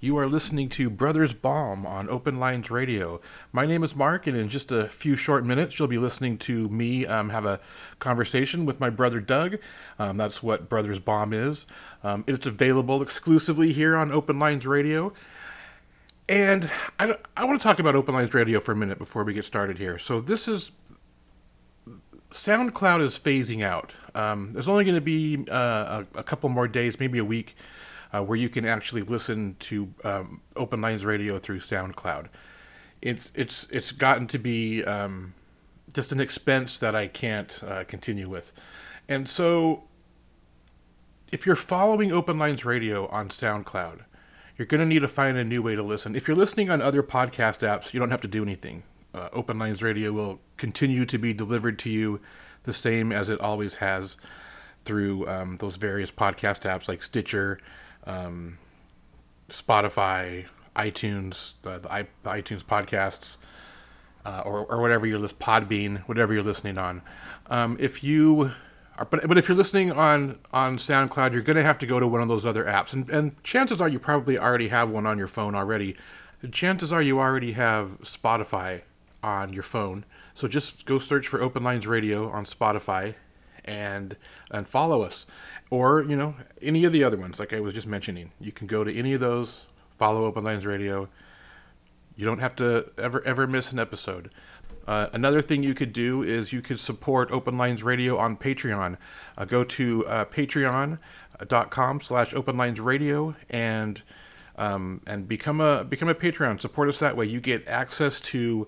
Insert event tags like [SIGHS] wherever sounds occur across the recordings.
You are listening to Brothers Bomb on Open Lines Radio. My name is Mark, and in just a few short minutes, you'll be listening to me um, have a conversation with my brother Doug. Um, that's what Brothers Bomb is. Um, it's available exclusively here on Open Lines Radio. And I, I want to talk about Open Lines Radio for a minute before we get started here. So, this is SoundCloud is phasing out. Um, there's only going to be uh, a, a couple more days, maybe a week uh, where you can actually listen to um, Open Lines Radio through SoundCloud. It's it's it's gotten to be um, just an expense that I can't uh, continue with, and so if you're following Open Lines Radio on SoundCloud, you're going to need to find a new way to listen. If you're listening on other podcast apps, you don't have to do anything. Uh, Open Lines Radio will continue to be delivered to you the same as it always has through um, those various podcast apps like Stitcher, um, Spotify, iTunes, the, the, iTunes podcasts, uh, or, or whatever you're listening, Podbean, whatever you're listening on. Um, if you are, but, but if you're listening on, on SoundCloud, you're going to have to go to one of those other apps. And, and chances are you probably already have one on your phone already. Chances are you already have Spotify on your phone. So just go search for Open Lines Radio on Spotify and and follow us or you know any of the other ones like i was just mentioning. You can go to any of those follow open lines radio. You don't have to ever ever miss an episode. Uh, another thing you could do is you could support open lines radio on patreon. Uh, go to uh, patreon.com slash open lines radio and um, and become a become a patreon. Support us that way. You get access to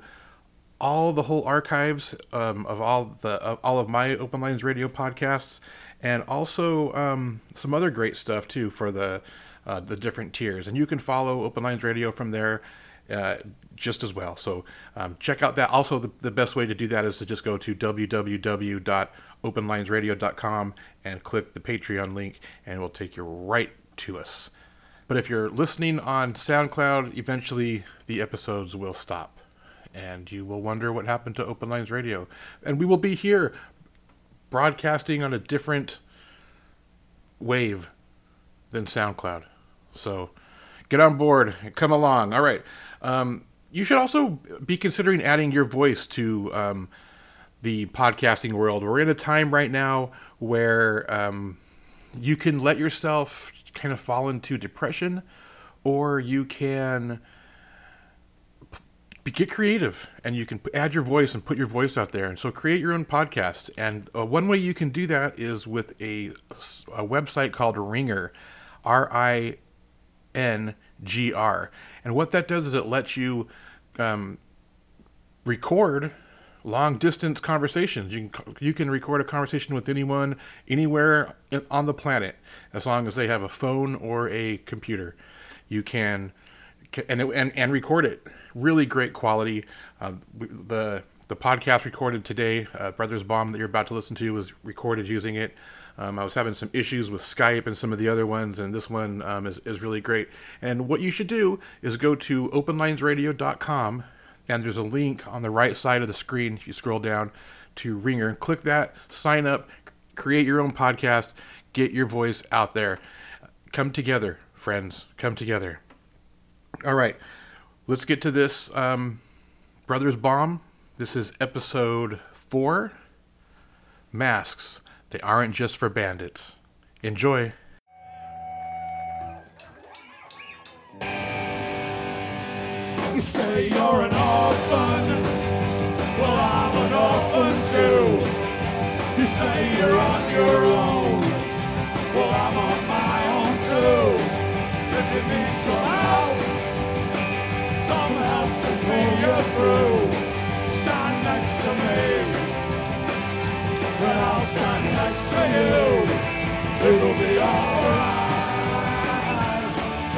all the whole archives um, of all the of all of my Open Lines Radio podcasts, and also um, some other great stuff too for the uh, the different tiers. And you can follow Open Lines Radio from there. Uh, just as well. So um, check out that. Also, the, the best way to do that is to just go to www.openlinesradio.com and click the Patreon link, and it will take you right to us. But if you're listening on SoundCloud, eventually the episodes will stop and you will wonder what happened to Open Lines Radio. And we will be here broadcasting on a different wave than SoundCloud. So get on board and come along. All right. Um, you should also be considering adding your voice to um, the podcasting world. We're in a time right now where um, you can let yourself kind of fall into depression or you can get creative and you can add your voice and put your voice out there. And so create your own podcast. And uh, one way you can do that is with a, a website called Ringr r-i-n-g-r and what that does is it lets you um, record long distance conversations. You can you can record a conversation with anyone anywhere on the planet as long as they have a phone or a computer. You can and and, and record it really great quality. Uh, the the podcast recorded today, uh, Brothers Bomb that you're about to listen to, was recorded using it. Um, I was having some issues with Skype and some of the other ones, and this one um, is, is really great. And what you should do is go to openlinesradio.com, and there's a link on the right side of the screen. If you scroll down to Ringr, click that, sign up, create your own podcast, get your voice out there. Come together, friends. Come together. All right let's get to this um, Brothers Bomb. This is episode four Masks. They aren't just for bandits. Enjoy. You say you're an orphan. Well, I'm an orphan too. You say you're on your own. Well, I'm on my own too. If you need some see you through. Stand next to me, and I'll stand next to you. It'll be alright.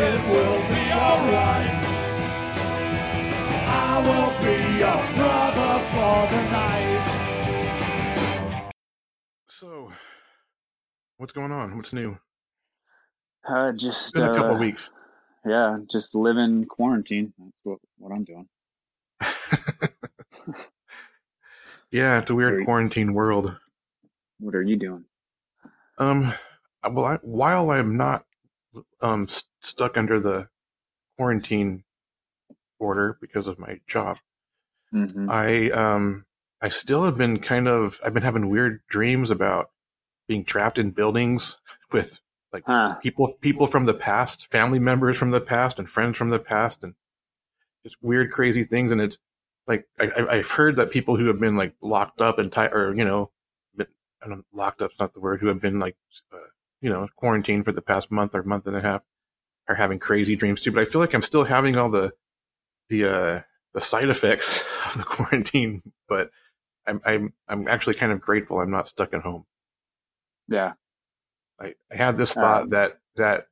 It will be alright. I will be your brother for the night. So, what's going on? What's new? Uh, just it's been a couple uh, weeks yeah, just living quarantine. That's what, what I'm doing. Yeah, it's a weird you, quarantine world. What are you doing? Um, well, I, while I'm not um st- stuck under the quarantine order because of my job, hmm I um I still have been kind of I've been having weird dreams about being trapped in buildings [LAUGHS] with Huh. people people from the past, family members from the past, and friends from the past, and just weird, crazy things. And it's like I, I- I've heard that people who have been like locked up and tied, or you know, been, I don't locked up's not the word, who have been like uh, you know quarantined for the past month or month and a half, are having crazy dreams too. But I feel like I'm still having all the the uh, the side effects [LAUGHS] of the quarantine. But I'm I'm I'm actually kind of grateful I'm not stuck at home. Yeah. I, I had this thought Um, that that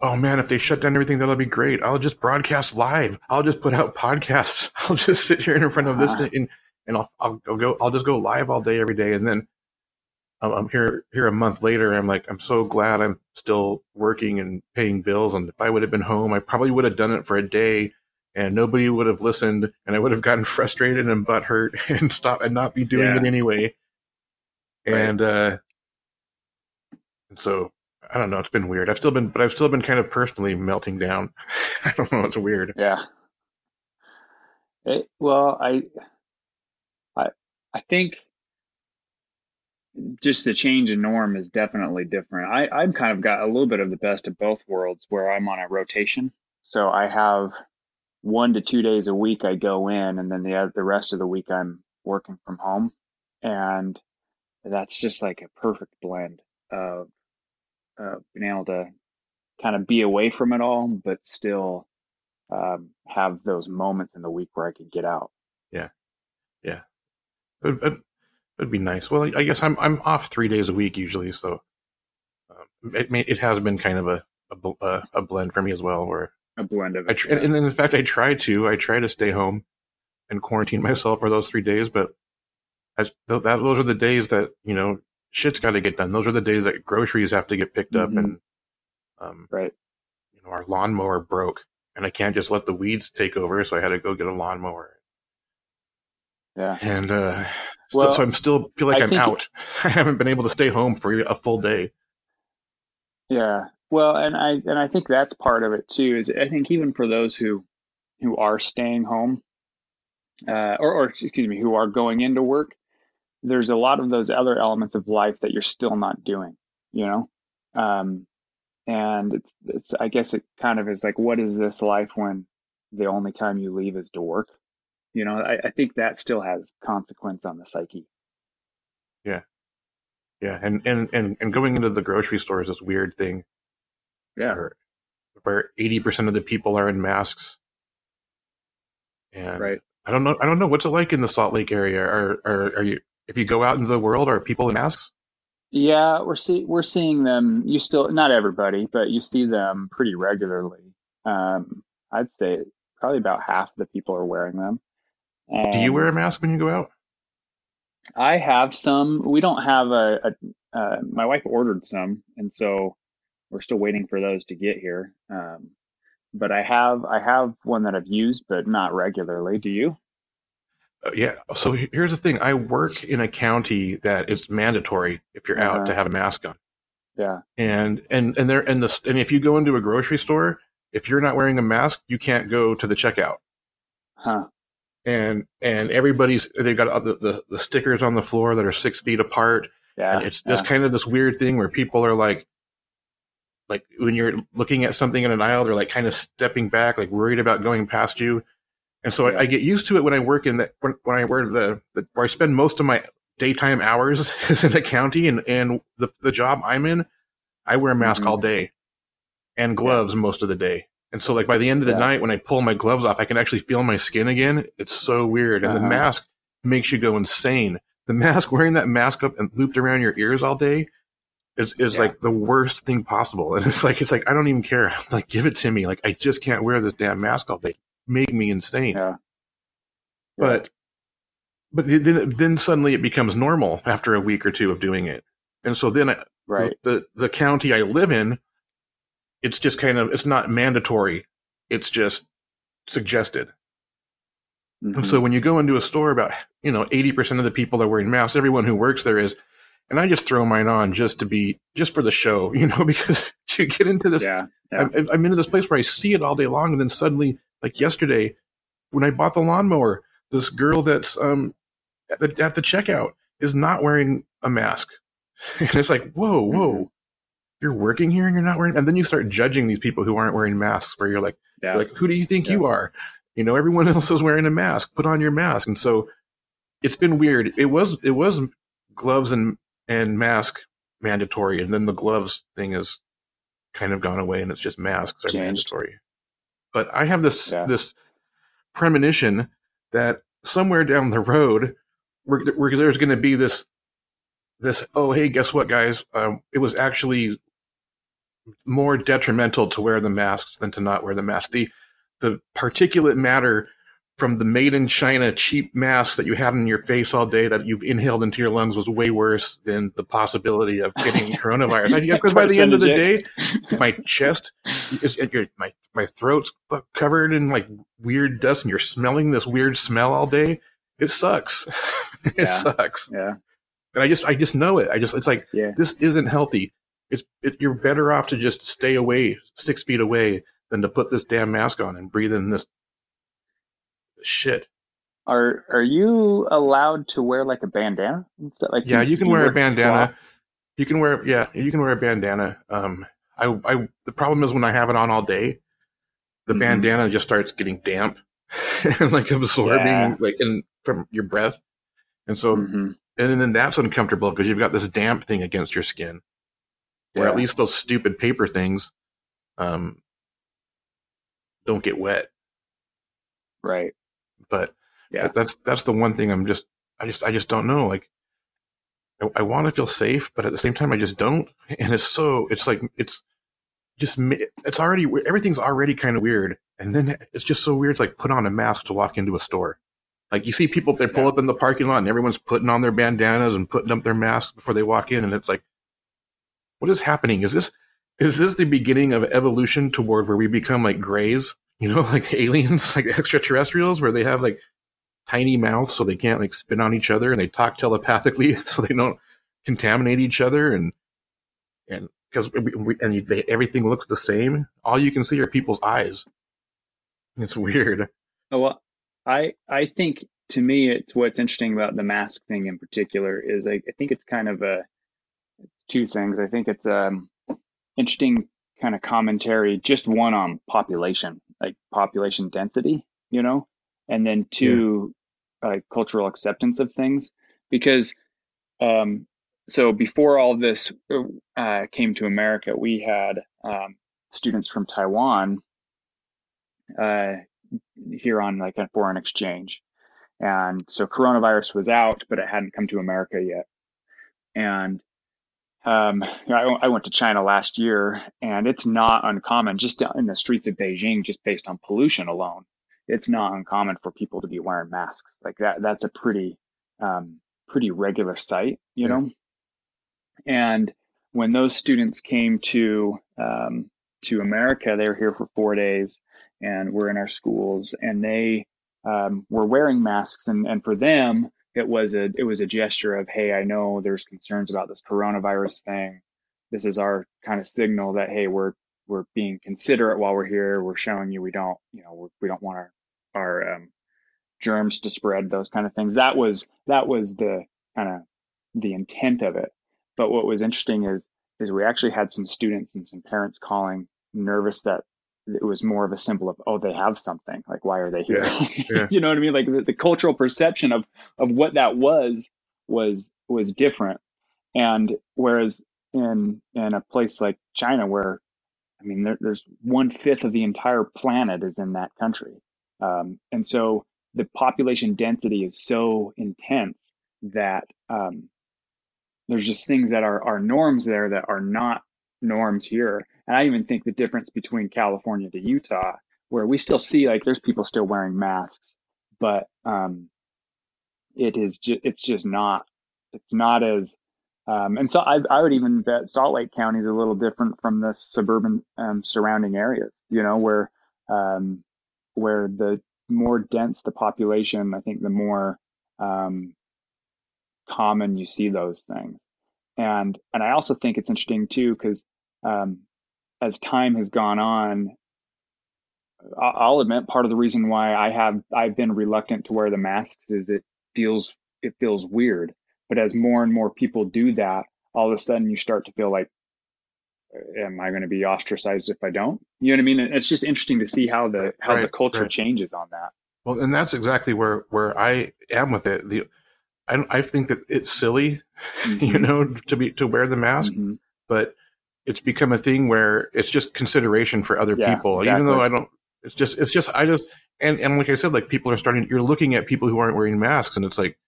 oh man, if they shut down everything, that'll be great. I'll just broadcast live. I'll just put out [LAUGHS] podcasts. I'll just sit here in front of this Uh-huh. thing and and I'll, I'll I'll go. I'll just go live all day, every day, and then I'm, I'm here here a month later. I'm like, I'm so glad I'm still working and paying bills. And if I would have been home, I probably would have done it for a day. And nobody would have listened, and I would have gotten [LAUGHS] frustrated and butthurt [LAUGHS] and stop and not be doing Yeah. it anyway. Right. And uh, and so I don't know. It's been weird. I've still been, but I've still been kind of personally melting down. [LAUGHS] I don't know. It's weird. Yeah. It, well, I, I, I think just the change in norm is definitely different. I, I've kind of got a little bit of the best of both worlds where I'm on a rotation. So I have one to two days a week I go in, and then the the rest of the week I'm working from home, and that's just like a perfect blend of uh, being able to kind of be away from it all, but still um, have those moments in the week where I could get out. It, it, it'd be nice. Well, I guess I'm I'm off three days a week usually, so um, it may, it has been kind of a a, bl- a a blend for me as well. Where A blend of I it. tr- yeah. and in fact I try to I try to stay home and quarantine myself for those three days, but as th- that those are the days that you know shit's got to get done. Those are the days that groceries have to get picked up Mhm. and um, Right. you know, our lawnmower broke and I can't just let the weeds take over. So I had to go get a lawnmower. Yeah. And, uh, Well, so I'm still feel like I I'm think- out. [LAUGHS] I haven't been able to stay home for a full day. Yeah. Well, and I and I think that's part of it too. Is I think even for those who who are staying home, uh, or or excuse me, who are going into work, there's a lot of those other elements of life that you're still not doing. You know, um, and it's it's I guess it kind of is like, what is this life when the only time you leave is to work? You know, I, I think that still has consequence on the psyche. Yeah. Yeah. And, and, and, and going into the grocery store is this weird thing Yeah. where, where 80% of the people are in masks. And Right. I don't know. I don't know. What's it like in the Salt Lake area? Are, are, are you, if you go out into the world, are people in masks? Yeah, we're see we're seeing them. You still not everybody, but you see them pretty regularly. Um, I'd say probably about half the people are wearing them. Do you wear a mask when you go out? I have some. We don't have a, a uh, my wife ordered some, and so we're still waiting for those to get here. Um, but I have I have one that I've used, but not regularly. Do you? Uh, yeah. So here's the thing. I work in a county that it's mandatory if you're Uh-huh. out to have a mask on. Yeah. And and and there and the and if you go into a grocery store, if you're not wearing a mask, you can't go to the checkout. Huh. And and everybody's they've got the the, the stickers on the floor that are six feet apart. Yeah. And it's just yeah. kind of this weird thing where people are like, like when you're looking at something in an aisle, they're like kind of stepping back, like worried about going past you. And so Yeah. I, I get used to it when I work in that when, when I wear the, the where I spend most of my daytime hours [LAUGHS] is in a county, and and the the job I'm in, I wear a mask Mhm. all day, and gloves most of the day. And so like by the end of the Yeah. night, when I pull my gloves off, I can actually feel my skin again. It's so weird, and the Uh-huh. mask makes you go insane. The mask, wearing that mask up and looped around your ears all day, is is Yeah. like the worst thing possible. [LAUGHS] And it's like it's like I don't even care. [LAUGHS] Like give it to me. Like I just can't wear this damn mask all day. Make me insane. Yeah. But but then then suddenly it becomes normal after a week or two of doing it. And so then I, Right. the the county I live in, it's just kind of it's not mandatory. It's just suggested. And Mhm. so when you go into a store, about you know eighty percent of the people are wearing masks. Everyone who works there is, and I just throw mine on just to be just for the show, [LAUGHS] you know, because [LAUGHS] you get into this. Yeah, yeah. I'm, I'm into this place where I see it all day long, and then suddenly, like yesterday, when I bought the lawnmower, this girl that's um at the at the checkout is not wearing a mask, [LAUGHS] and it's like, whoa, whoa. Mhm. You're working here and you're not wearing, and then you start judging these people who aren't wearing masks. Where you're like, yeah. like, who do you think Yeah. you are? You know, everyone [LAUGHS] else is wearing a mask. Put on your mask. And so it's been weird. It was it was gloves and and mask mandatory, and then the gloves thing has kind of gone away, and it's just masks are Changed. mandatory. But I have this Yeah. this premonition that somewhere down the road, there's going to be this this oh hey guess what guys um, it was actually more detrimental to wear the masks than to not wear the mask the the particulate matter from the made in China cheap mask that you had in your face all day that you've inhaled into your lungs was way worse than the possibility of getting [LAUGHS] coronavirus. I, because by the end of the day, my chest is your, my my throat's covered in like weird dust, and you're smelling this weird smell all day. It sucks. [LAUGHS] it Yeah. sucks, yeah, and I just I just know it. I just it's like yeah. this isn't healthy. It's it, you're better off to just stay away six feet away than to put this damn mask on and breathe in this shit. Are are you allowed to wear like a bandana? Like Yeah, you can wear a bandana. cloth? You can wear yeah, you can wear a bandana. Um, I I the problem is when I have it on all day, the Mhm. bandana just starts getting damp [LAUGHS] and like absorbing Yeah. like in from your breath, and so Mhm. and then that's uncomfortable because you've got this damp thing against your skin. Where Yeah. at least those stupid paper things, um, don't get wet. Right. But Yeah. that- that's that's the one thing I'm just I just I just don't know. Like I, I want to feel safe, but at the same time I just don't. [LAUGHS] And it's so it's like it's just it's already everything's already kind of weird, and then it's just so weird. It's like put on a mask to walk into a store. Like you see people they pull Yeah. up in the parking lot and everyone's putting on their bandanas and putting up their masks before they walk in, and it's like, what is happening? Is this is this the beginning of evolution toward where we become like grays? You know, [LAUGHS] like aliens, [LAUGHS] like extraterrestrials, where they have like tiny mouths so they can't like spit on each other and they talk telepathically [LAUGHS] so they don't contaminate each other and and because and you, they, everything looks the same all you can see are people's eyes. It's weird. Oh, well, I I think to me it's what's interesting about the mask thing in particular is I, I think it's kind of a two things. I think it's um interesting kind of commentary, just one on population, like population density, you know, and then two, uh, cultural acceptance of things because um so before all this uh, came to America, we had um, students from Taiwan uh, here on like a foreign exchange. And so coronavirus was out, but it hadn't come to America yet. And um, I, I went to China last year, and it's not uncommon just in the streets of Beijing, just based on pollution alone. It's not uncommon for people to be wearing masks like that. That's a pretty, um, pretty regular sight, you Yeah. know. And when those students came to um, to America, they were here for four days, and were in our schools, and they um, were wearing masks, and, and for them, it was a it was a gesture of, hey, I know there's concerns about this coronavirus thing. This is our kind of signal that hey, we're we're being considerate while we're here. We're showing you we don't you know we're, we don't want our our um, germs to spread. Those kind of things. That was that was the kind of the intent of it. But what was interesting is is we actually had some students and some parents calling nervous that it was more of a symbol of oh they have something. Like why are they here? [LAUGHS] Yeah. you know what i mean? Like the, the cultural perception of of what that was was was different. And whereas in in a place like china where i mean there, there's one fifth of the entire planet is in that country. Um, and so the population density is so intense that um, there's just things that are, are norms there that are not norms here. And I even think the difference between California to Utah, where we still see like there's people still wearing masks, but um, it is just it's just not it's not as um, and so I, I would even bet Salt Lake County is a little different from the suburban um, surrounding areas. You know where um, where the more dense the population, I think the more um, common you see those things. and and I also think it's interesting too because um, as time has gone on, I'll admit part of the reason why I have I've been reluctant to wear the masks is it feels it feels weird. But as more and more people do that, all of a sudden you start to feel like, am I going to be ostracized if I don't? You know what I mean? And It's just interesting to see how the how Right, the culture right. changes on that. Well, and that's exactly where where I am with it. The I I think that it's silly, [LAUGHS] you Mhm. know, to be to wear the mask, Mhm. but it's become a thing where it's just consideration for other Yeah, people. Even though I don't, it's just it's just I just and and like I said, like people are starting. You're looking at people who aren't wearing masks, and it's like,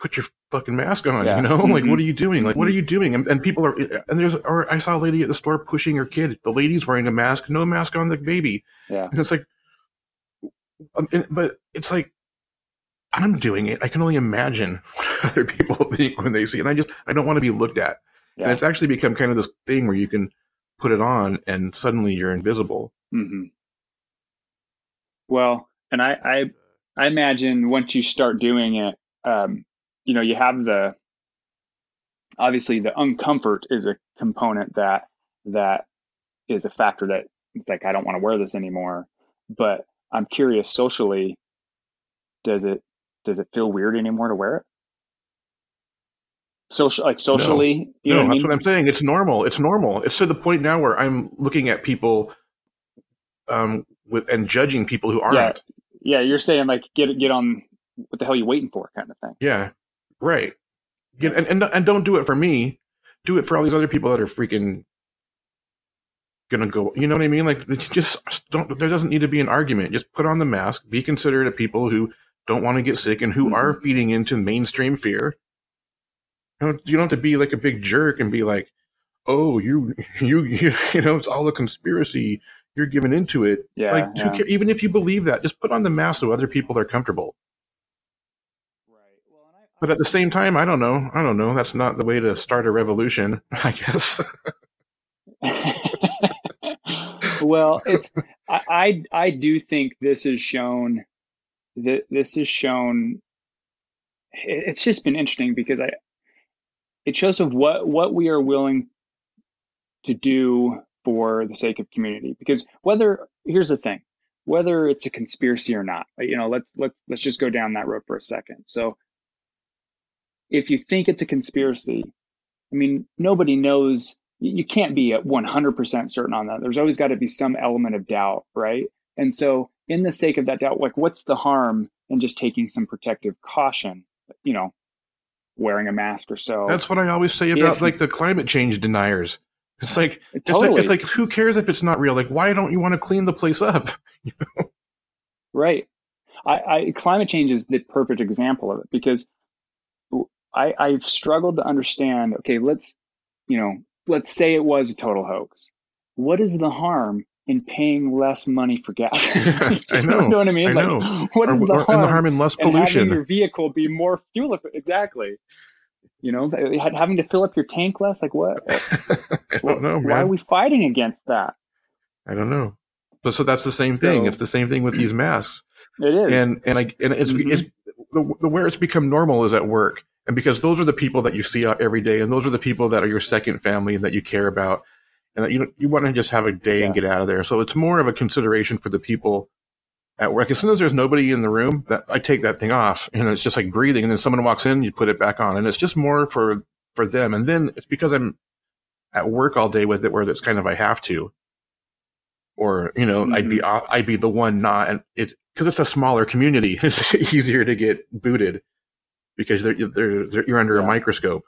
put your fucking mask on. Yeah. You know, [LAUGHS] like Mhm. what are you doing? Like what are you doing? And, and people are and there's or I saw a lady at the store pushing her kid. The lady's wearing a mask, no mask on the baby. Yeah. And it's like, um, and- but it's like, I'm doing it. I can only imagine [LAUGHS] what other people [LAUGHS] think when they see it. And I just, I don't want to be looked at. And it's actually become kind of this thing where you can put it on and suddenly you're invisible. hmm Well, and I, I, I imagine once you start doing it, um, you know, you have the obviously the uncomfort is a component that that is a factor that it's like I don't want to wear this anymore. But I'm curious socially, does it does it feel weird anymore to wear it? Social like socially, you no, know what I that's mean? what I'm saying. It's normal. It's normal. It's to the point now where I'm looking at people, um, with and judging people who aren't. Yeah. yeah, you're saying like get get on what the hell you waiting for kind of thing. Yeah, right. Get, and, and and don't do it for me. Do it for all these other people that are freaking gonna go. You know what I mean? Like just don't. There doesn't need to be an argument. Just put on the mask. Be considerate of people who don't want to get sick and who Mhm. are feeding into mainstream fear. You don't, you don't have to be like a big jerk and be like, "Oh, you, you, [LAUGHS] you, you know, it's all a conspiracy. You're giving into it." Yeah, like, yeah. ca- even if you believe that, just put on the mask so other people are comfortable. Right. Well, and I, But at the same time, I don't know. I don't know. That's not the way to start a revolution, [LAUGHS] I guess. [LAUGHS] well, it's I, I I do think this is shown that this is shown. It's just been interesting because I it shows of what what we are willing to do for the sake of community. Because whether here's the thing, whether it's a conspiracy or not, uh, you know, let's let's let's just go down that road for a second. So if you think it's a conspiracy, I mean, nobody knows. You you can't be at 100% certain on that. There's always got to be some element of doubt, right? And so, in the sake of that doubt, like, what's the harm in just taking some protective caution? You know, wearing a mask or so. That's what I always say about If- like the climate change deniers. It's like [LAUGHS] it's totally like it's like who cares if it's not real? Like why don't you want to clean the place up? [LAUGHS] right. I, I climate change is the perfect example of it because I I've struggled to understand. Okay, let's you know, let's say it was a total hoax. What is the harm in paying less money for gas? [LAUGHS] I [LAUGHS] you know, know what I mean? I like, know. [GASPS] what Or- the or- harm? and the harm in less and having pollution. your vehicle be more fuel efficient. Exactly. You know, having to fill up your tank less. Like what? [LAUGHS] I don't know, Why are we fighting against that? I don't know. But so that's the same thing. So- it's the same thing with these masks. It is. and and like and it's Mhm. it's the, the where it's become normal is at work and because those are the people that you see out every day and those are the people that are your second family and that you care about and that you you want to just have a day and get out of there. So it's more of a consideration for the people at work. As soon as there's nobody in the room that i take that thing off and it's just like breathing and then someone walks in you put it back on and it's just more for for them. And then it's because i'm at work all day with it where it's kind of i have to. Or you know i'd be mm-hmm. off, i'd be the one not and it's because it's a smaller community [LAUGHS] it's easier to get booted because they're, they're, they're you're under a microscope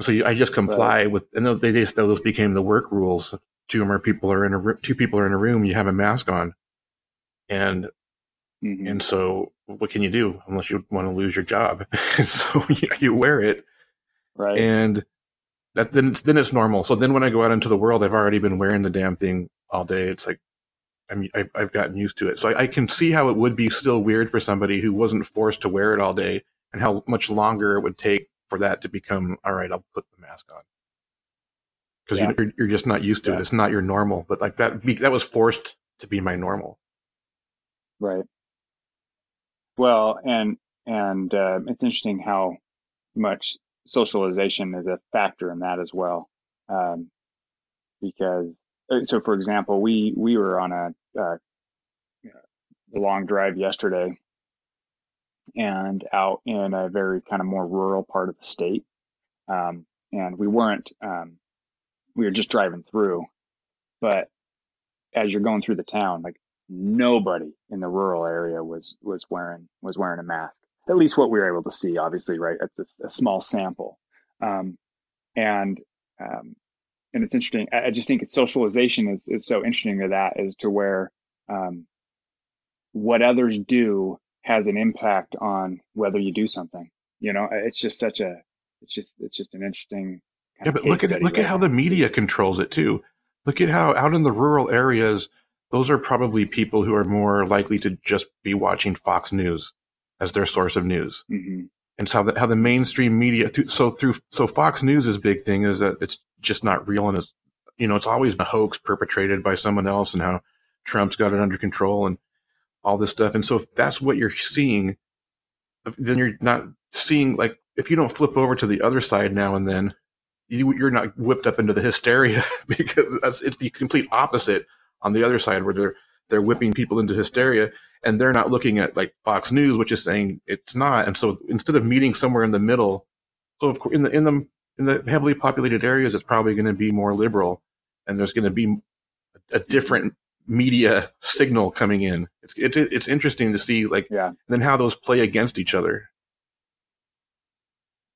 so you, i just comply with and they just those became the work rules two or more people are in a room two people are in a room you have a mask on and Mhm. and so what can you do unless you want to lose your job [LAUGHS] so you, you wear it right. and that then it's, then it's normal. So then when I go out into the world, I've already been wearing the damn thing all day. It's like I'm I, I've gotten used to it. So I, I can see how it would be still weird for somebody who wasn't forced to wear it all day, and how much longer it would take for that to become all right. I'll put the mask on because Yeah. you're, you're just not used to Yeah. it. It's not your normal. But like that that was forced to be my normal. Right. Well, and and uh, it's interesting how much socialization is a factor in that as well. Um, because uh, so, for example, we we were on a uh, long drive yesterday, and out in a very kind of more rural part of the state, um, and we weren't um, we were just driving through, but as you're going through the town, like nobody in the rural area was was wearing was wearing a mask. At least what we were able to see, obviously, right? It's a, a small sample, um, and um, and it's interesting. I, I just think it's socialization is is so interesting to that as to where um, what others do has an impact on whether you do something. You know, it's just such a it's just it's just an interesting. yeah, but look at look right at how the media controls it too. Look at how out in the rural areas, those are probably people who are more likely to just be watching Fox News as their source of news. Mm-hmm. And so how the, how the mainstream media, so through, so Fox News' is big thing is that it's just not real and it's, you know, it's always a hoax perpetrated by someone else and how Trump's got it under control and all this stuff. And so if that's what you're seeing, then you're not seeing like if you don't flip over to the other side now and then, you, are not whipped up into the hysteria [LAUGHS] because it's the complete opposite on the other side where they're they're whipping people into hysteria and they're not looking at like Fox News, which is saying it's not. And so instead of meeting somewhere in the middle, so of course in the in the in the heavily populated areas, it's probably going to be more liberal, and there's going to be a different media signal coming in. It's it's it's interesting to see like yeah. then how those play against each other.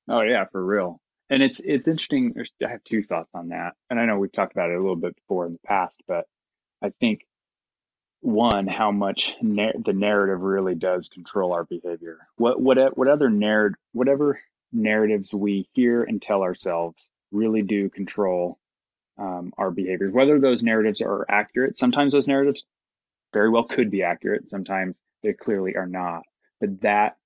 Oh yeah, for real. And it's it's interesting. I have two thoughts on that, and I know we've talked about it a little bit before in the past, but I think one how much na- the narrative really does control our behavior. What what what other narrative whatever narratives we hear and tell ourselves really do control um, our behaviors. Whether those narratives are accurate, sometimes those narratives very well could be accurate. Sometimes they clearly are not. But that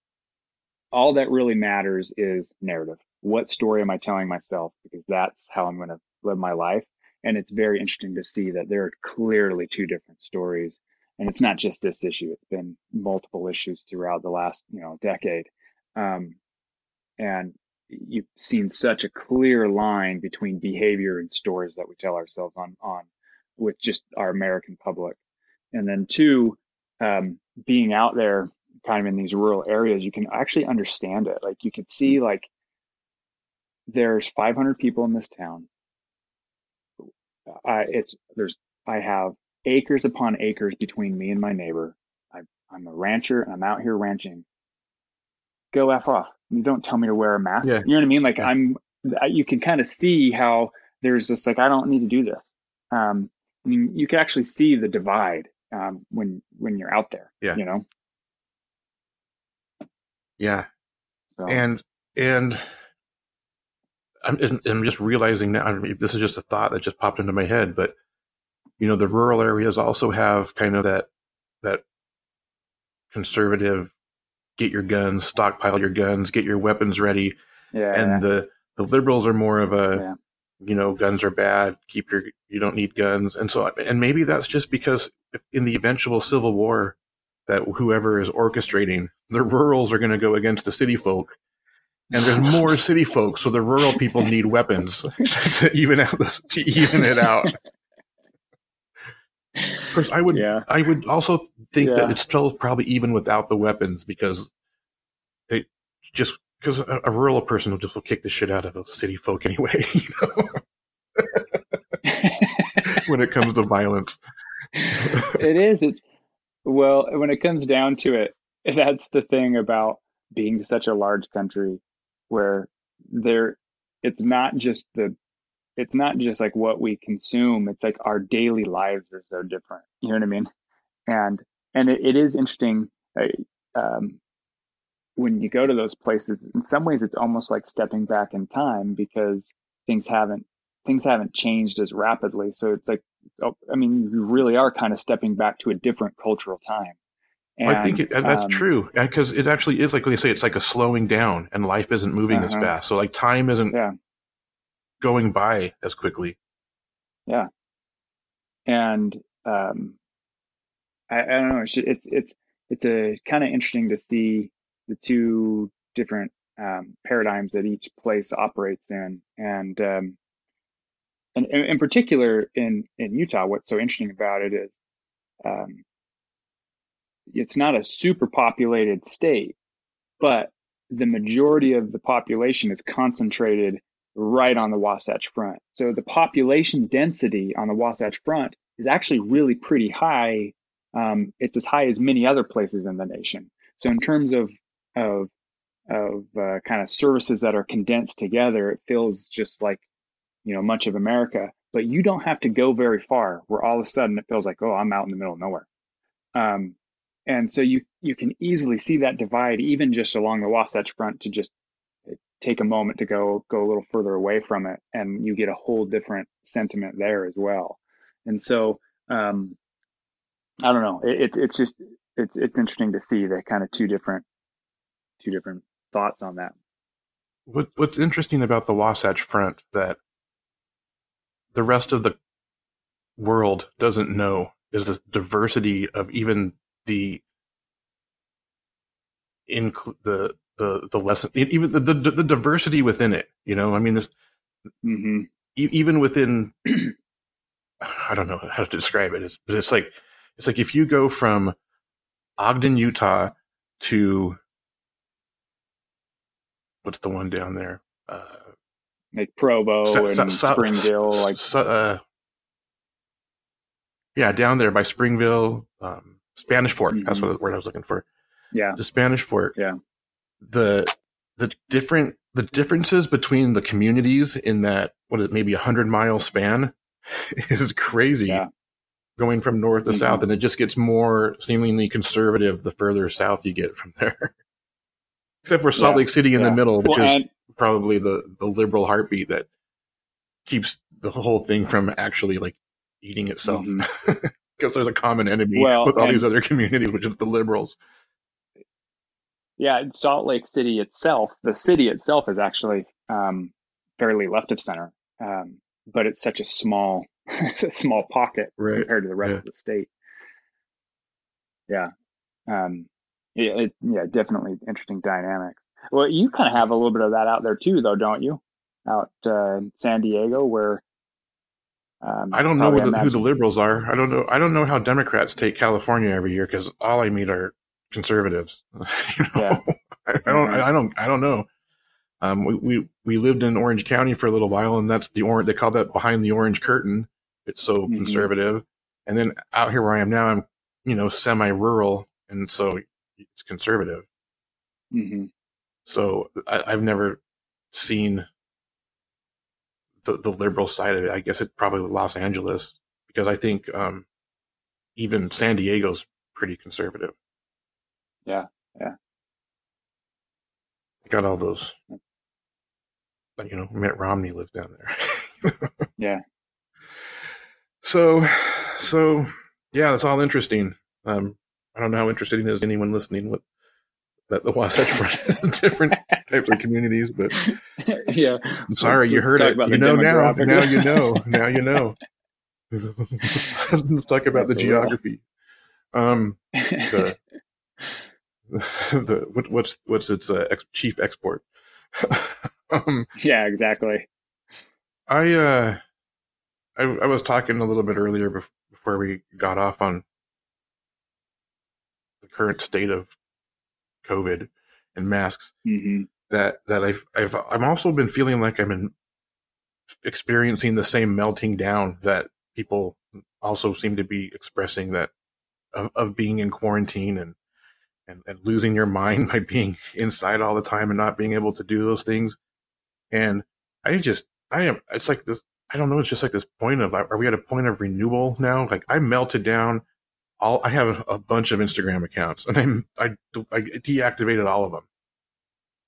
all that really matters is narrative. What story am I telling myself? Because that's how I'm going to live my life. And it's very interesting to see that there are clearly two different stories. And it's not just this issue, it's been multiple issues throughout the last, you know, decade. Um, and you've seen such a clear line between behavior and stories that we tell ourselves on, on with just our American public. And then two, um, being out there kind of in these rural areas, you can actually understand it. Like you could see like there's 500 people in this town. I, it's there's I have acres upon acres between me and my neighbor. I, I'm a rancher and I'm out here ranching. Go f off. You don't tell me to wear a mask. Yeah. You know what I mean? Like yeah. I'm. You can kind of see how there's this like I don't need to do this. Um, I mean, you can actually see the divide um, when when you're out there. Yeah. You know. Yeah. So. And and I'm, I'm just realizing now, I mean, this is just a thought that just popped into my head, but you know, the rural areas also have kind of that, that conservative, get your guns, stockpile your guns, get your weapons ready. Yeah. And the, the liberals are more of a, yeah. you know, guns are bad. Keep your, you don't need guns. And so, and maybe that's just because in the eventual civil war that whoever is orchestrating, the rurals are going to go against the city folk and there's [LAUGHS] more city folk, so the rural people need weapons [LAUGHS] to even out this, to even it out. Of course, I would yeah. I would also think yeah. that it's still probably even without the weapons because they just because a, a, rural person will just will kick the shit out of a city folk anyway, [LAUGHS] you know. [LAUGHS] when it comes to violence, it is. It's well, when it comes down to it, that's the thing about being such a large country where there it's not just the it's not just like what we consume it's like our daily lives are so different you know what i mean and and it, it is interesting uh, um, when you go to those places in some ways it's almost like stepping back in time because things haven't things haven't changed as rapidly so it's like oh, i mean you really are kind of stepping back to a different cultural time and, I think it, that's um, true because it actually is like when they say it's like a slowing down, and life isn't moving uh-huh. as fast. So like time isn't yeah. going by as quickly. Yeah, and um, I, I don't know. It's it's it's, it's a kind of interesting to see the two different um, paradigms that each place operates in, and um, and in particular in in Utah, what's so interesting about it is um, it's not a super populated state, but the majority of the population is concentrated right on the Wasatch Front. So the population density on the Wasatch Front is actually really pretty high. Um, it's as high as many other places in the nation. So in terms of of of uh, kind of services that are condensed together, it feels just like you know much of America. But you don't have to go very far, where all of a sudden it feels like, oh, I'm out in the middle of nowhere. Um, and so you you can easily see that divide even just along the Wasatch Front to just take a moment to go go a little further away from it, and you get a whole different sentiment there as well. And so um, I don't know. It, it, it's just it's it's interesting to see the kind of two different two different thoughts on that. What What's interesting about the Wasatch Front that the rest of the world doesn't know is the diversity of even the include the the the lesson even the, the, the diversity within it you know i mean this mm-hmm. e- even within [CLEARS THROAT] i don't know how to describe it it's, but it's like it's like if you go from ogden utah to what's the one down there uh like provo sa- and sa- springville like uh, yeah down there by springville um spanish fork mm-hmm. that's what word i was looking for yeah the spanish fork yeah the the different the differences between the communities in that what is it, maybe a hundred mile span [LAUGHS] is crazy. Yeah. Going from north to mm-hmm. south, and it just gets more seemingly conservative the further south you get from [LAUGHS] there. Except for Salt yeah. Lake City in yeah. the middle, which well, is and- probably the the liberal heartbeat that keeps the whole thing from actually like eating itself. Because mm-hmm. [LAUGHS] there's a common enemy well, with all and- these other communities, which is the liberals. Yeah, Salt Lake City itself, the city itself is actually um, fairly left of center, um, but it's such a small, [LAUGHS] small pocket right. compared to the rest yeah. of the state. Yeah, um, it, it, yeah, definitely interesting dynamics. Well, you kind of have a little bit of that out there too, though, don't you? Out uh, in San Diego, where um, I don't know the, who the liberals are. I don't know. I don't know how Democrats take California every year because all I meet are conservatives. [LAUGHS] you know? yeah. [LAUGHS] I, I, don't. I, I, don't. I don't know. Um, we, we we lived in Orange County for a little while, and that's the orange. They call that behind the orange curtain. It's so mm-hmm. conservative. And then out here where I am now, I'm you know semi-rural, and so it's conservative. Mm-hmm. So I, have never seen the the liberal side of it. I guess it's probably Los Angeles because I think um, even San Diego's pretty conservative. Yeah, yeah. Got all those. Like you know, Mitt Romney lives down there. [LAUGHS] yeah. So, so yeah, that's all interesting. Um, I don't know how interesting it is anyone listening with that the Wasatch [LAUGHS] Front has different types of communities, but [LAUGHS] yeah. I'm sorry, let's, you heard it. You know now. Now you know. Now you know. [LAUGHS] let's talk about the geography. Um, the the what, what's what's its uh, ex- chief export. um, yeah, exactly. I uh, I, I was talking a little bit earlier before we got off on the current state of COVID and masks. Mm-hmm. That that I've I've I've also been feeling like I'm in, experiencing the same melting down that people also seem to be expressing that of, of being in quarantine and and, and losing your mind [LAUGHS] by being inside all the time and not being able to do those things. And I just, I am, it's like this, I don't know, it's just like this point of, are we at a point of renewal now? Like I melted down all, I have a bunch of Instagram accounts and I'm, I, I deactivated all of them.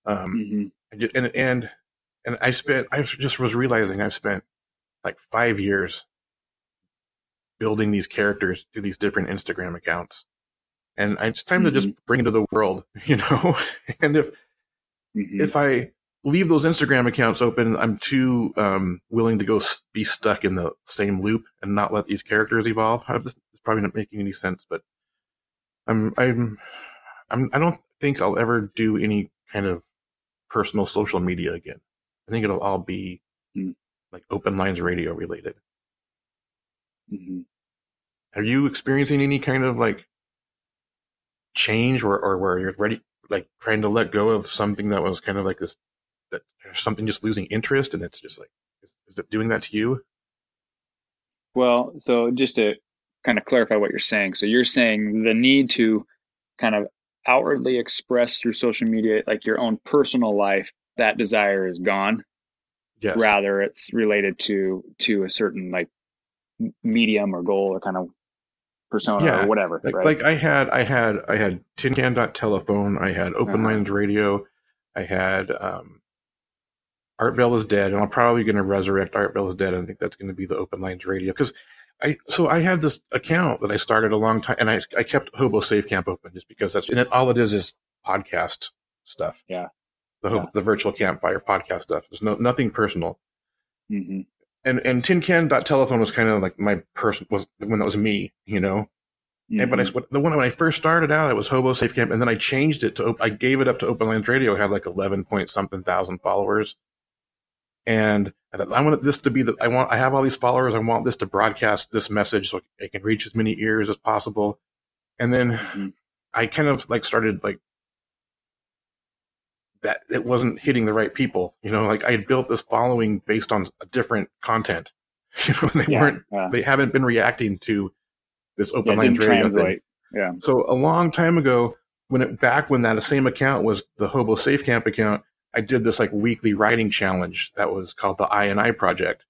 Um, mm-hmm. and, and, and I spent, I just was realizing I've spent like five years building these characters to these different Instagram accounts and it's time mm-hmm. to just mm-hmm. bring it to the world, [LAUGHS] you know. and if mm-hmm. if I leave those Instagram accounts open, I'm too um, willing to go be stuck in the same loop and not let these characters evolve. It's probably not making any sense, but I'm I'm I'm I don't think I'll ever do any kind of personal social media again. I think it'll all be Hmm. like open lines radio related. hmm Are you experiencing any kind of like change or, or where you're ready, like trying to let go of something that was kind of like this, that there's something just losing interest and it's just like, is, is it doing that to you? Well, so just to kind of clarify what you're saying. So you're saying the need to kind of outwardly express through social media, like your own personal life, that desire is gone. Yes. Rather, it's related to to a certain like medium or goal or kind of persona Yeah, or whatever. Like, right? like I had, I had, I had tin can dot telephone. I had open Uh-huh. lines radio. I had, um, Art Bell is dead, and I'm probably going to resurrect Art Bell is dead. And I think that's going to be the open lines radio because I, so I had this account that I started a long time and I, I kept Hobo Safe Camp open just because that's, and it, all it is is podcast stuff. Yeah. The, Yeah. the virtual campfire podcast stuff. There's no, nothing personal hmm and and tin can dot telephone was kind of like my person was the one that was me you know and, but I, Mm-hmm. the one when I first started out, it was Hobo Safe Camp, and then I changed it to I gave it up to Open Lines Radio. I had like eleven point something thousand followers, and I thought I want this to be the I want I have all these followers. I want this to broadcast this message so it can reach as many ears as possible. And then Mhm. I kind of like started like that it wasn't hitting the right people. You know, like I had built this following based on a different content. [LAUGHS] You know, they yeah, weren't yeah, they haven't been reacting to this Open didn't Radio thing. translate. Yeah. So a long time ago, when it back when that same account was the Hobo Safe Camp account, I did this like weekly writing challenge that was called the I and I Project,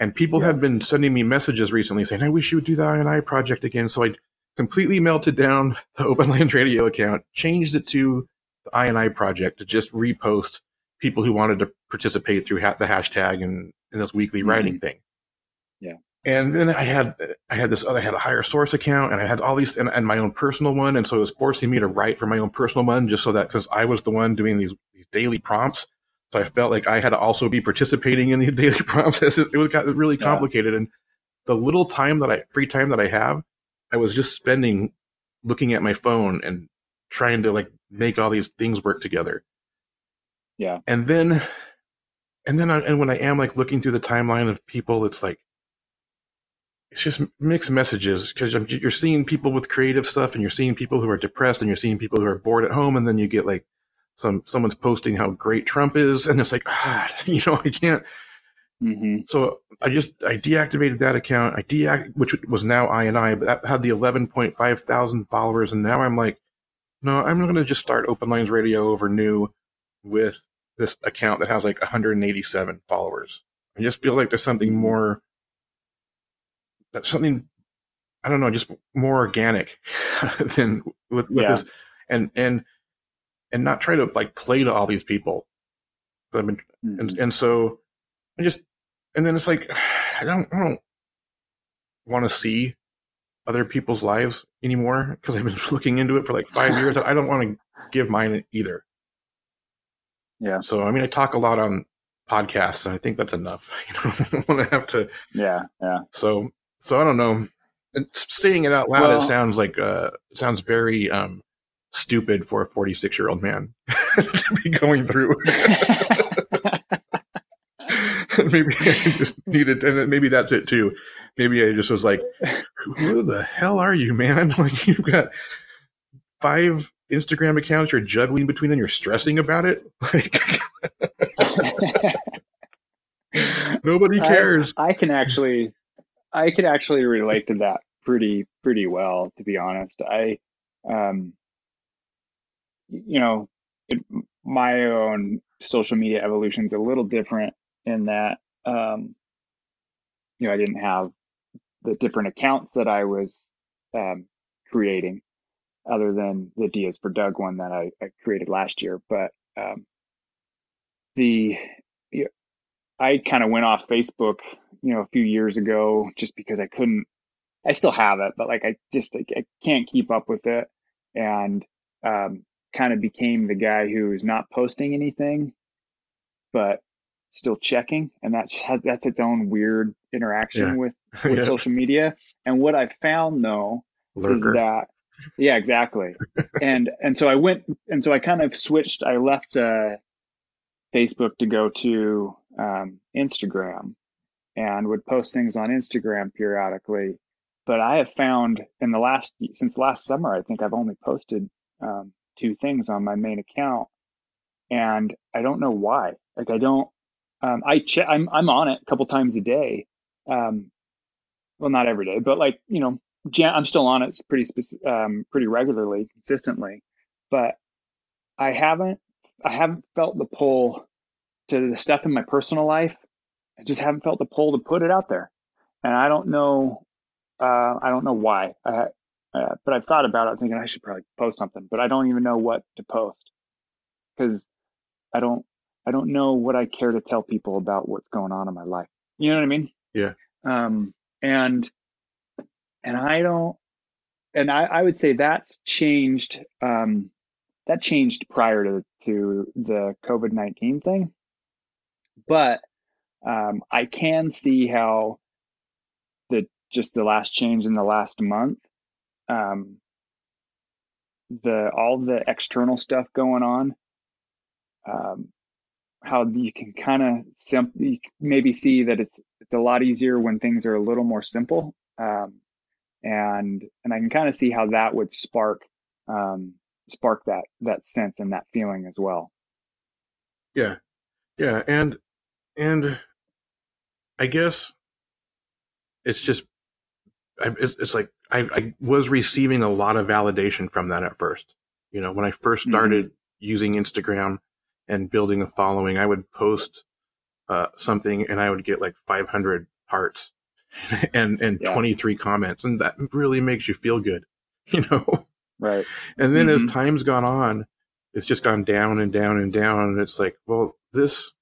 and people Yeah. had been sending me messages recently saying, "I wish you would do the I and I Project again." So I completely melted down [LAUGHS] the Open Lines Radio account, changed it to the I and I Project to just repost people who wanted to participate through ha- the hashtag and in this weekly Mhm. writing thing. Yeah. And then I had I had this other I had a higher source account and I had all these and, and my own personal one and so it was forcing me to write for my own personal one just so that because I was the one doing these these daily prompts so I felt like I had to also be participating in these [LAUGHS] daily prompts it, it was got really Yeah. complicated and the little time that I free time that I have I was just spending looking at my phone and trying to like make all these things work together Yeah. and then and then I, and when I am like looking through the timeline of people, it's like it's just mixed messages because you're seeing people with creative stuff, and you're seeing people who are depressed, and you're seeing people who are bored at home, and then you get like some someone's posting how great Trump is, and it's like ah, [LAUGHS] you know, I can't. hmm So I just I deactivated that account. I deact which was now I and I, but that had the 11.5 thousand followers, and now I'm like, no, I'm going to just start Open Lines Radio over new with this account that has like 187 followers. I just feel like there's something more, that's something I don't know, just more organic [LAUGHS] than with, with Yeah. this, and and and not try to like play to all these people. I've been and mm-hmm. and so I just and then it's like [SIGHS] I don't I don't want to see other people's lives anymore because I've been [LAUGHS] looking into it for like five years. I don't want to give mine either. Yeah. So I mean, I talk a lot on podcasts, and I think that's enough. [LAUGHS] You know, I don't want to have to. yeah, yeah. So so I don't know. And saying it out loud, Well- it sounds like uh, sounds very um, stupid for a 46 year old man [LAUGHS] to be going through. [LAUGHS] maybe I just needed, and maybe that's it too. Maybe I just was like, "Who the hell are you, man? [LAUGHS] Like you've got five Instagram accounts you're juggling between, and you're stressing about it. Like nobody I- cares." I can actually, I could actually relate to that pretty pretty well, to be honest. I, um, you know, it, my own social media evolution is a little different in that, um, you know, I didn't have the different accounts that I was um, creating, other than the Diaz for Doug one that I, I created last year. But um, the I kind of went off Facebook, you know, a few years ago just because I couldn't. I still have it, but like I just I, I can't keep up with it, and um, kind of became the guy who's not posting anything, but still checking, and that's that's its own weird interaction Yeah. with [LAUGHS] with Yeah. social media. And what I found though is that yeah exactly and and so i went and so i kind of switched i left uh Facebook to go to um, Instagram and would post things on Instagram periodically. But I have found in the last since last summer, I think I've only posted um, two things on my main account, and I don't know why. Like I don't. Um, I check. I'm I'm on it a couple times a day. Um, well, not every day, but like you know, I'm still on it pretty speci- um, pretty regularly, consistently. But I haven't I haven't felt the pull to the stuff in my personal life. I just haven't felt the pull to put it out there, and I don't know. Uh, I don't know why. I, uh, but I've thought about it, thinking I should probably post something, but I don't even know what to post because I don't. I don't know what I care to tell people about what's going on in my life. You know what I mean? Yeah. Um, and and I don't. And I, I would say that's changed. Um, that changed prior to to the COVID nineteen thing, but um, I can see how the just the last change in the last month, um, the all the external stuff going on, um, how you can kind of simply maybe see that it's it's a lot easier when things are a little more simple, um, and and I can kind of see how that would spark um, spark that that sense and that feeling as well. Yeah, yeah, and and I guess it's just it's like I, I was receiving a lot of validation from that at first. You know, when I first mm-hmm. started mm-hmm. using Instagram and building a following, I would post uh, something and I would get like 500 hearts [LAUGHS] and and yeah. 23 comments, and that really makes you feel good, [LAUGHS] you know. Right. And then mm-hmm. as time's gone on, it's just gone down and down and down, and it's like, well, this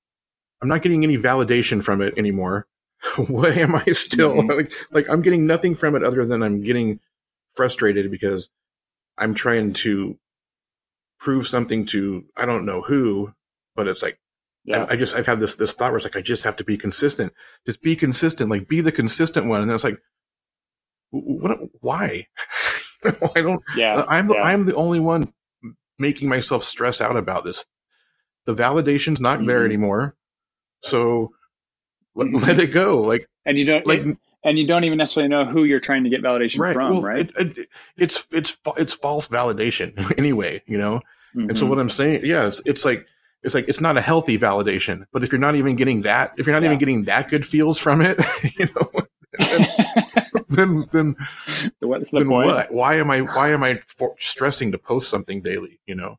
I'm not getting any validation from it anymore. [LAUGHS] Why am I still mm-hmm. like like I'm getting nothing from it other than I'm getting frustrated because I'm trying to prove something to I don't know who, but it's like yeah. I, I, just I've had this this thought where it's like I just have to be consistent. Just be consistent, like be the consistent one. And then it's like, what? Why? [LAUGHS] I don't. Yeah. I'm the yeah. I'm the only one making myself stress out about this. The validation's not mm-hmm. there anymore. So let, mm-hmm. let, it go. Like, and you don't like, and you don't even necessarily know who you're trying to get validation right, from, well, right? It, it, it's it's it's false validation [LAUGHS] anyway, you know. Mm-hmm. And so mm-hmm. what I'm saying, yeah, it's, it's, like it's like it's not a healthy validation. But if you're not even getting that, if you're not yeah. even getting that good feels from it, [LAUGHS] you know. [LAUGHS] then, then, what's the then point? What? Why am I why am I for, stressing to post something daily? You know.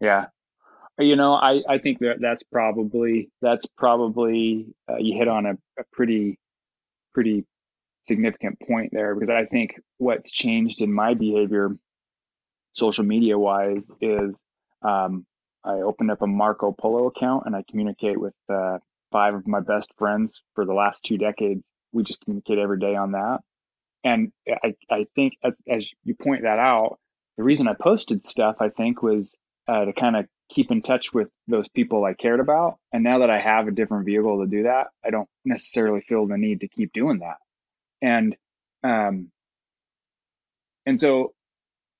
Yeah, you know, I, I think that that's probably that's probably uh, you hit on a, a pretty pretty significant point there because I think what's changed in my behavior, social media wise, is um, I opened up a Marco Polo account and I communicate with uh, five of my best friends for the last two decades. We just communicate every day on that, and I I think as as you point that out, the reason I posted stuff I think was uh, to kind of keep in touch with those people I cared about. And now that I have a different vehicle to do that, I don't necessarily feel the need to keep doing that. And, um, and so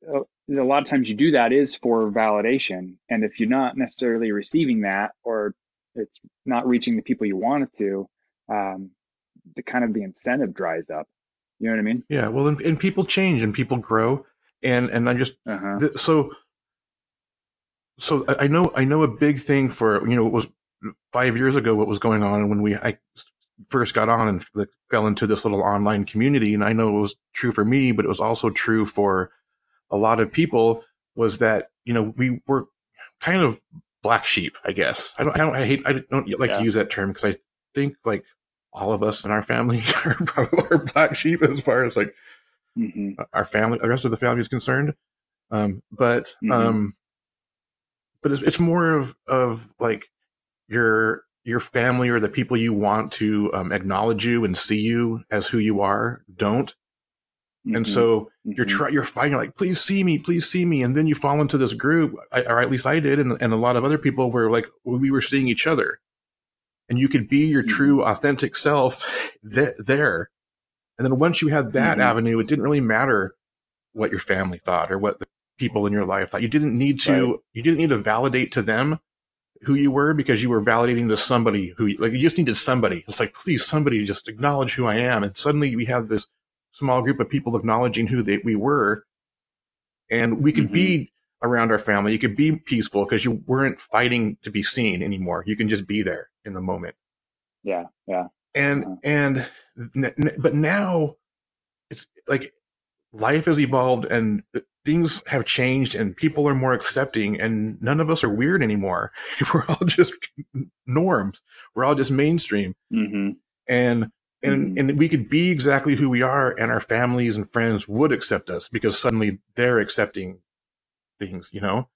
uh, a lot of times you do that is for validation. And if you're not necessarily receiving that or it's not reaching the people you want it to, um, the kind of the incentive dries up. You know what I mean? Yeah. Well, and, and people change and people grow. And, and I just, uh-huh. th- so so I know I know a big thing for you know it was five years ago what was going on when we I first got on and fell into this little online community and I know it was true for me but it was also true for a lot of people was that you know we were kind of black sheep I guess I don't I don't I hate I don't like yeah. to use that term because I think like all of us in our family [LAUGHS] are probably are black sheep as far as like mm-hmm. our family the rest of the family is concerned um, but mm-hmm. um but it's, it's more of of like your your family or the people you want to um, acknowledge you and see you as who you are don't mm-hmm. and so mm-hmm. you're trying you're fighting like please see me please see me and then you fall into this group or at least i did and, and a lot of other people were like we were seeing each other and you could be your mm-hmm. true authentic self th- there and then once you had that mm-hmm. avenue it didn't really matter what your family thought or what the people in your life thought you didn't need to right. you didn't need to validate to them who you were because you were validating to somebody who like you just needed somebody. It's like please somebody just acknowledge who I am, and suddenly we have this small group of people acknowledging who they, we were, and we could Mhm. be around our family. You could be peaceful because you weren't fighting to be seen anymore. You can just be there in the moment. Yeah. Yeah. And Uh-huh. and but now it's like life has evolved and things have changed and people are more accepting and none of us are weird anymore. [LAUGHS] We're all just norms. We're all just mainstream hmm and and Mhm. and we could be exactly who we are and our families and friends would accept us because suddenly they're accepting things you know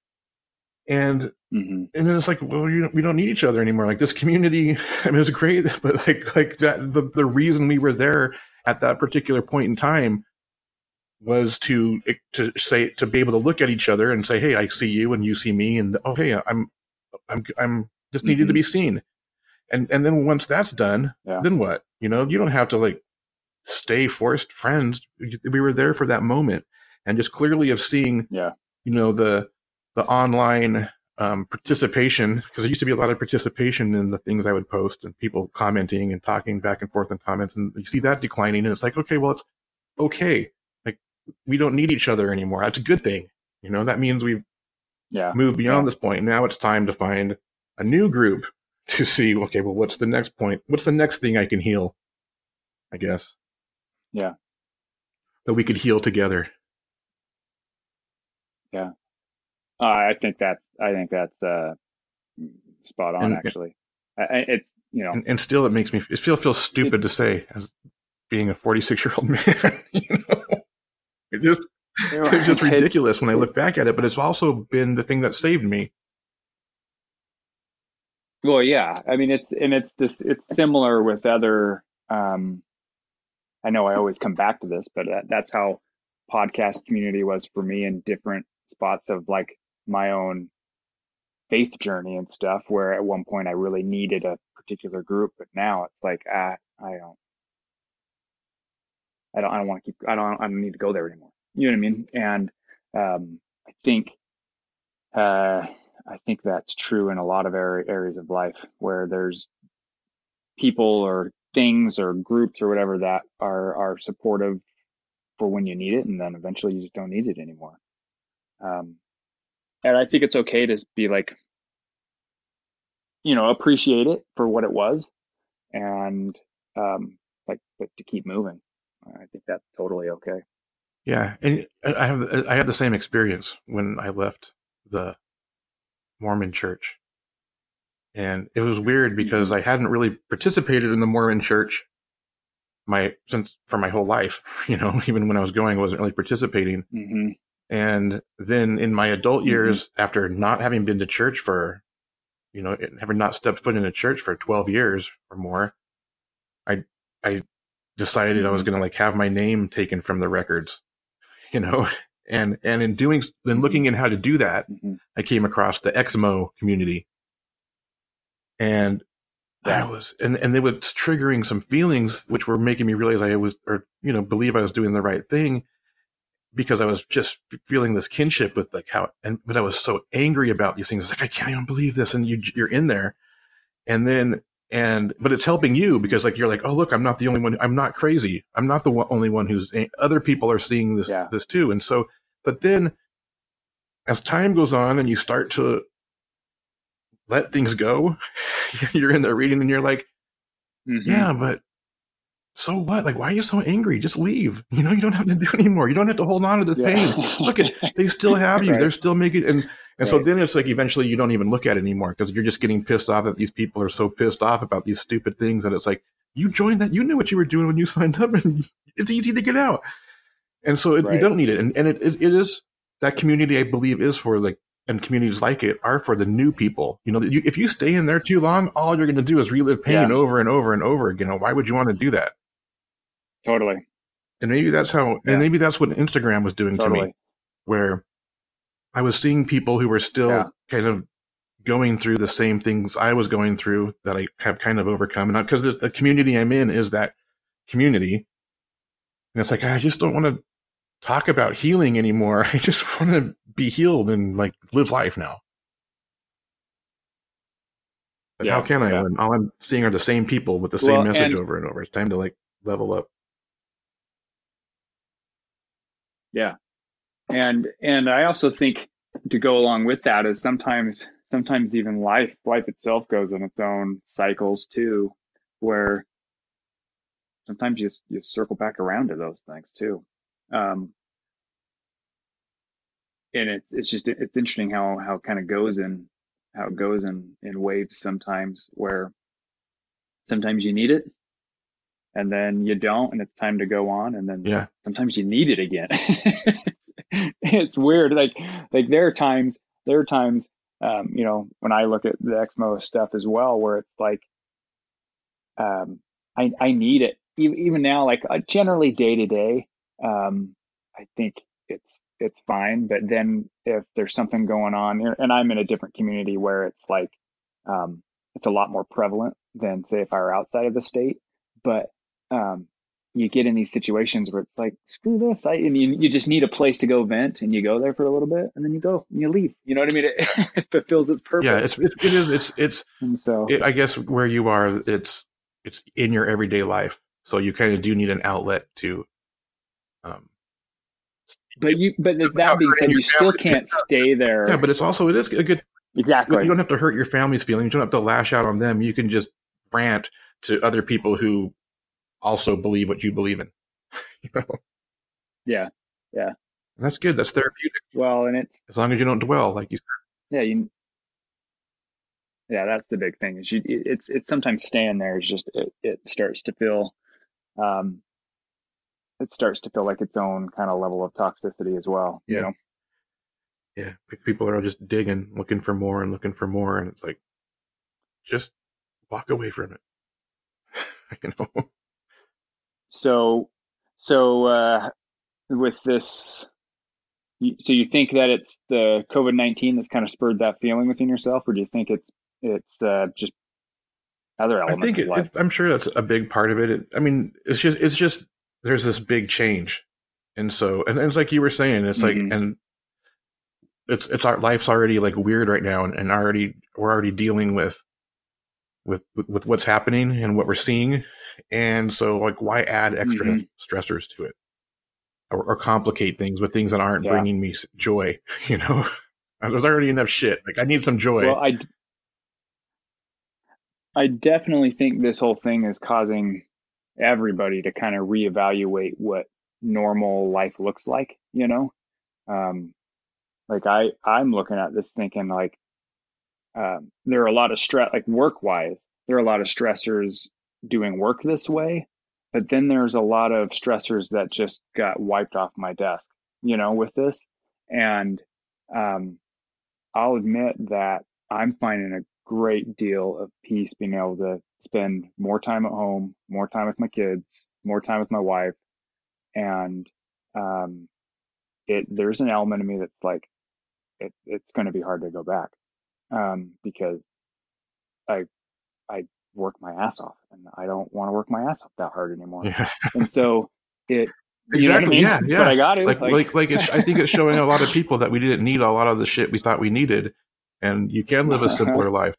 and hmm and then it's like well you don't, we don't need each other anymore like this community [LAUGHS] i mean it's great [LAUGHS] but like like that the, the reason we were there at that particular point in time was to to say to be able to look at each other and say hey i see you and you see me and oh hey i'm i'm i'm just needed to Mhm. be seen and and then once that's done Yeah. then what you know you don't have to like stay forced friends we were there for that moment and just clearly of seeing Yeah. You know the the online um, participation because there used to be a lot of participation in the things I would post and people commenting and talking back and forth in comments and you see that declining and it's like okay well it's okay. Like we don't need each other anymore. That's a good thing. You know that means we've Yeah. moved beyond Yeah. this point. Now it's time to find a new group [LAUGHS] to see okay well what's the next point? What's the next thing I can heal? I guess. Yeah. that we could heal together Uh, I think that's I think that's uh, spot on. And- actually, I, I- it's you know and, and still it makes me it still feels stupid It's- to say as being a 46 year old [LAUGHS] man you know it just [LAUGHS] it's just [LAUGHS] ridiculous when i look back at it but it's also been the thing that saved me Well, yeah. I mean, it's and it's this. It's similar with other. Um, I know I always come back to this, but that, that's how podcast community was for me in different spots of like my own faith journey and stuff. Where at one point I really needed a particular group, but now it's like ah, I don't. I don't. I don't want to keep. I don't. I don't need to go there anymore. You know what I mean? And um, I think. Uh, I think that's true in a lot of areas of life where there's people or things or groups or whatever that are are supportive for when you need it, and then eventually you just don't need it anymore. Um, and I think it's okay to be like, you know, appreciate it for what it was, and um, like but to keep moving. I think that's totally okay. yeah and I have I had the same experience when I left the Mormon church and it was weird because I hadn't really participated in the Mormon church my since for my whole life [LAUGHS] you know even when I was going I wasn't really participating hmm And then in my adult mm-hmm. years, after not having been to church for, you know, having not stepped foot in a church for 12 years or more, I, I decided I was mm-hmm. going to like have my name taken from the records, [LAUGHS] you know, and, and in doing, then looking mm-hmm. in how to do that, hmm I came across the Exmo community. And that was, and, and they was triggering some feelings which were making me realize I was, or, you know, believe I was doing the right thing because I was just feeling this kinship with like how, and, but I was so angry about these things. Like, I can't even believe this. And you, you're in there and then, and, but it's helping you because like, you're like, oh, look, I'm not the only one. I'm not crazy. I'm not the one, only one who's, other people are seeing this, Yeah. this too. And so, but then as time goes on and you start to let things go, [LAUGHS] you're in there reading and you're like, hmm yeah, but so what? Like, why are you so angry? Just leave. [LAUGHS] You know, you don't have to do it anymore. You don't have to hold on to the pain. Look at they still [LAUGHS] have you. Right. They're still making and and so then it's like eventually you don't even look at it anymore because you're just getting pissed off that these people are so pissed off about these stupid things and it's like you joined that you knew what you were doing when you [LAUGHS] signed up and it's easy to get out. And so it, you don't need it. And and it, it, it is that community I believe is for like and communities like it are for the new people. You know, you, if you stay in there too long, all you're going to do is relive pain Yeah. over and over and over again. Why would you want to do that? Totally. And maybe that's how, Yeah. and maybe that's what Instagram was doing to me where I was seeing people who were still Yeah. kind of going through the same things I was going through that I have kind of overcome. And because the, the community I'm in is that community. And it's like, I just don't want to talk about healing anymore. [LAUGHS] I just want to be healed and like live life now. But Yeah, how can I yeah. when all I'm seeing are the same people with the same Well, message and- over and over? It's time to like level up. And and I also think to go along with that is sometimes sometimes even life life itself goes in its own cycles too, where sometimes you you circle back around to those things too, um, and it's it's just it's interesting how how it kind of goes in how it goes in in waves sometimes where sometimes you need it and then you don't and it's time to go on and then Yeah. sometimes you need it again. [LAUGHS] It's, it's weird. Like like there are times there are times um you know when i look at the exmo stuff as well where it's like um i i need it. Even, even now like uh, generally day to day um i think it's it's fine. But then if there's something going on and i'm in a different community where it's like um it's a lot more prevalent than say if i were outside of the state. But um you get in these situations where it's like screw this I, and you, you just need a place to go vent and you go there for a little bit and then you go and you leave you know what i mean [LAUGHS] it, it fulfills its purpose Yeah, it's, it's it is it's it's and so it, I guess where you are, it's it's in your everyday life, so you kind of do need an outlet to. Um, but you but that being said you still can't stay there yeah, but it's also it is a good. exactly You don't have to hurt your family's feelings. You don't have to lash out on them. You can just rant to other people who also believe what you believe in. [LAUGHS] you know, yeah and that's good. That's therapeutic. well and it's As long as you don't dwell, like you said. yeah you yeah that's the big thing is you it- it's it's sometimes staying there is just it, it starts to feel um it starts to feel like its own kind of level of toxicity as well you Yeah. know Yeah, people are just digging, looking for more and looking for more, and it's like, just walk away from it. [LAUGHS] you know. So so uh with this so you think that it's the covid-19 that's kind of spurred that feeling within yourself or do you think it's it's uh just other elements? I think it, it, I'm sure that's a big part of it. it. I mean, it's just it's just there's this big change, and so and it's like you were saying, it's like Mhm. and it's it's our life's already like weird right now, and, and already we're already dealing with with with what's happening and what we're seeing, and so like why add extra Mhm. stressors to it, or, or complicate things with things that aren't Yeah. bringing me joy, [LAUGHS] you know. There's already enough shit. Like I need some joy. Well, I, d- I definitely think this whole thing is causing everybody to kind of reevaluate what normal life looks like, you know? Um, like I, I'm looking at this thinking like, um, there are a lot of stress, like work wise, there are a lot of stressors doing work this way, but then there's a lot of stressors that just got wiped off my desk, you know, with this. And, um, I'll admit that I'm finding a great deal of peace being able to spend more time at home, more time with my kids, more time with my wife. And um, it there's an element of me that's like, it, it's going to be hard to go back um, because I I work my ass off and I don't want to work my ass off that hard anymore. yeah. And so it [LAUGHS] you know I Exactly, mean? yeah, yeah. But I got to like like like it's I think it's showing a lot of people that we didn't need a lot of the shit we thought we needed, and you can live a [LAUGHS] simpler life.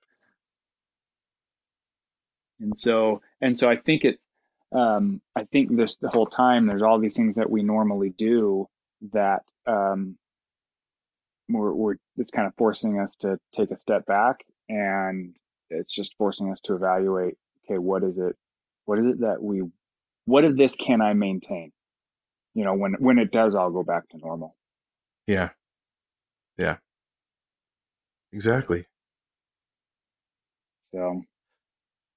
And so, and so I think it's, um, I think this the whole time there's all these things that we normally do that, um, we're, we're, it's kind of forcing us to take a step back and it's just forcing us to evaluate, okay, what is it, what is it that we, what of this can I maintain? You know, when, when it does all go back to normal. Yeah, yeah, exactly. So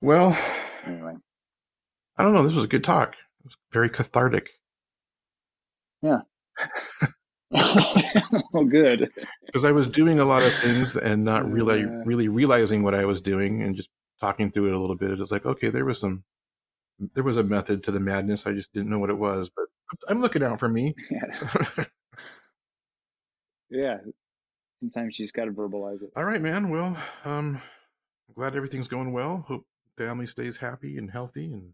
Well, anyway, I don't know. This was a good talk. It was very cathartic [LAUGHS] well, [LAUGHS] good. because I was doing a lot of things and not really Yeah. really realizing what I was doing and just talking through it a little bit. It was like, okay, there was some, there was a method to the madness. I just didn't know what it was, but I'm looking out for me. [LAUGHS] Yeah. Yeah. Sometimes you just got to verbalize it. All right, man. Well, um, I'm glad everything's going well. Hope family stays happy and healthy, and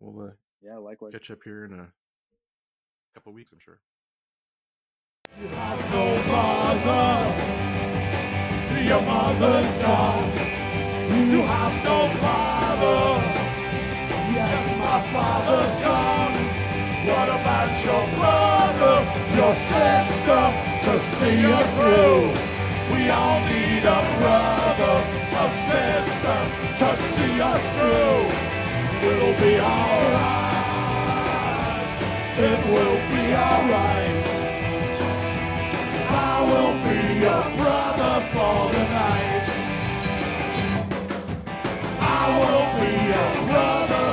we'll uh, Yeah, likewise. catch up here in a couple weeks, I'm sure. You have no mother. your mother's gone. You have no father. Yes, my father's gone. What about your brother, your sister, to see you through? We all need a brother, a sister, to see us through. It'll be alright. It will be alright. I will be your brother for the night. I will be your brother.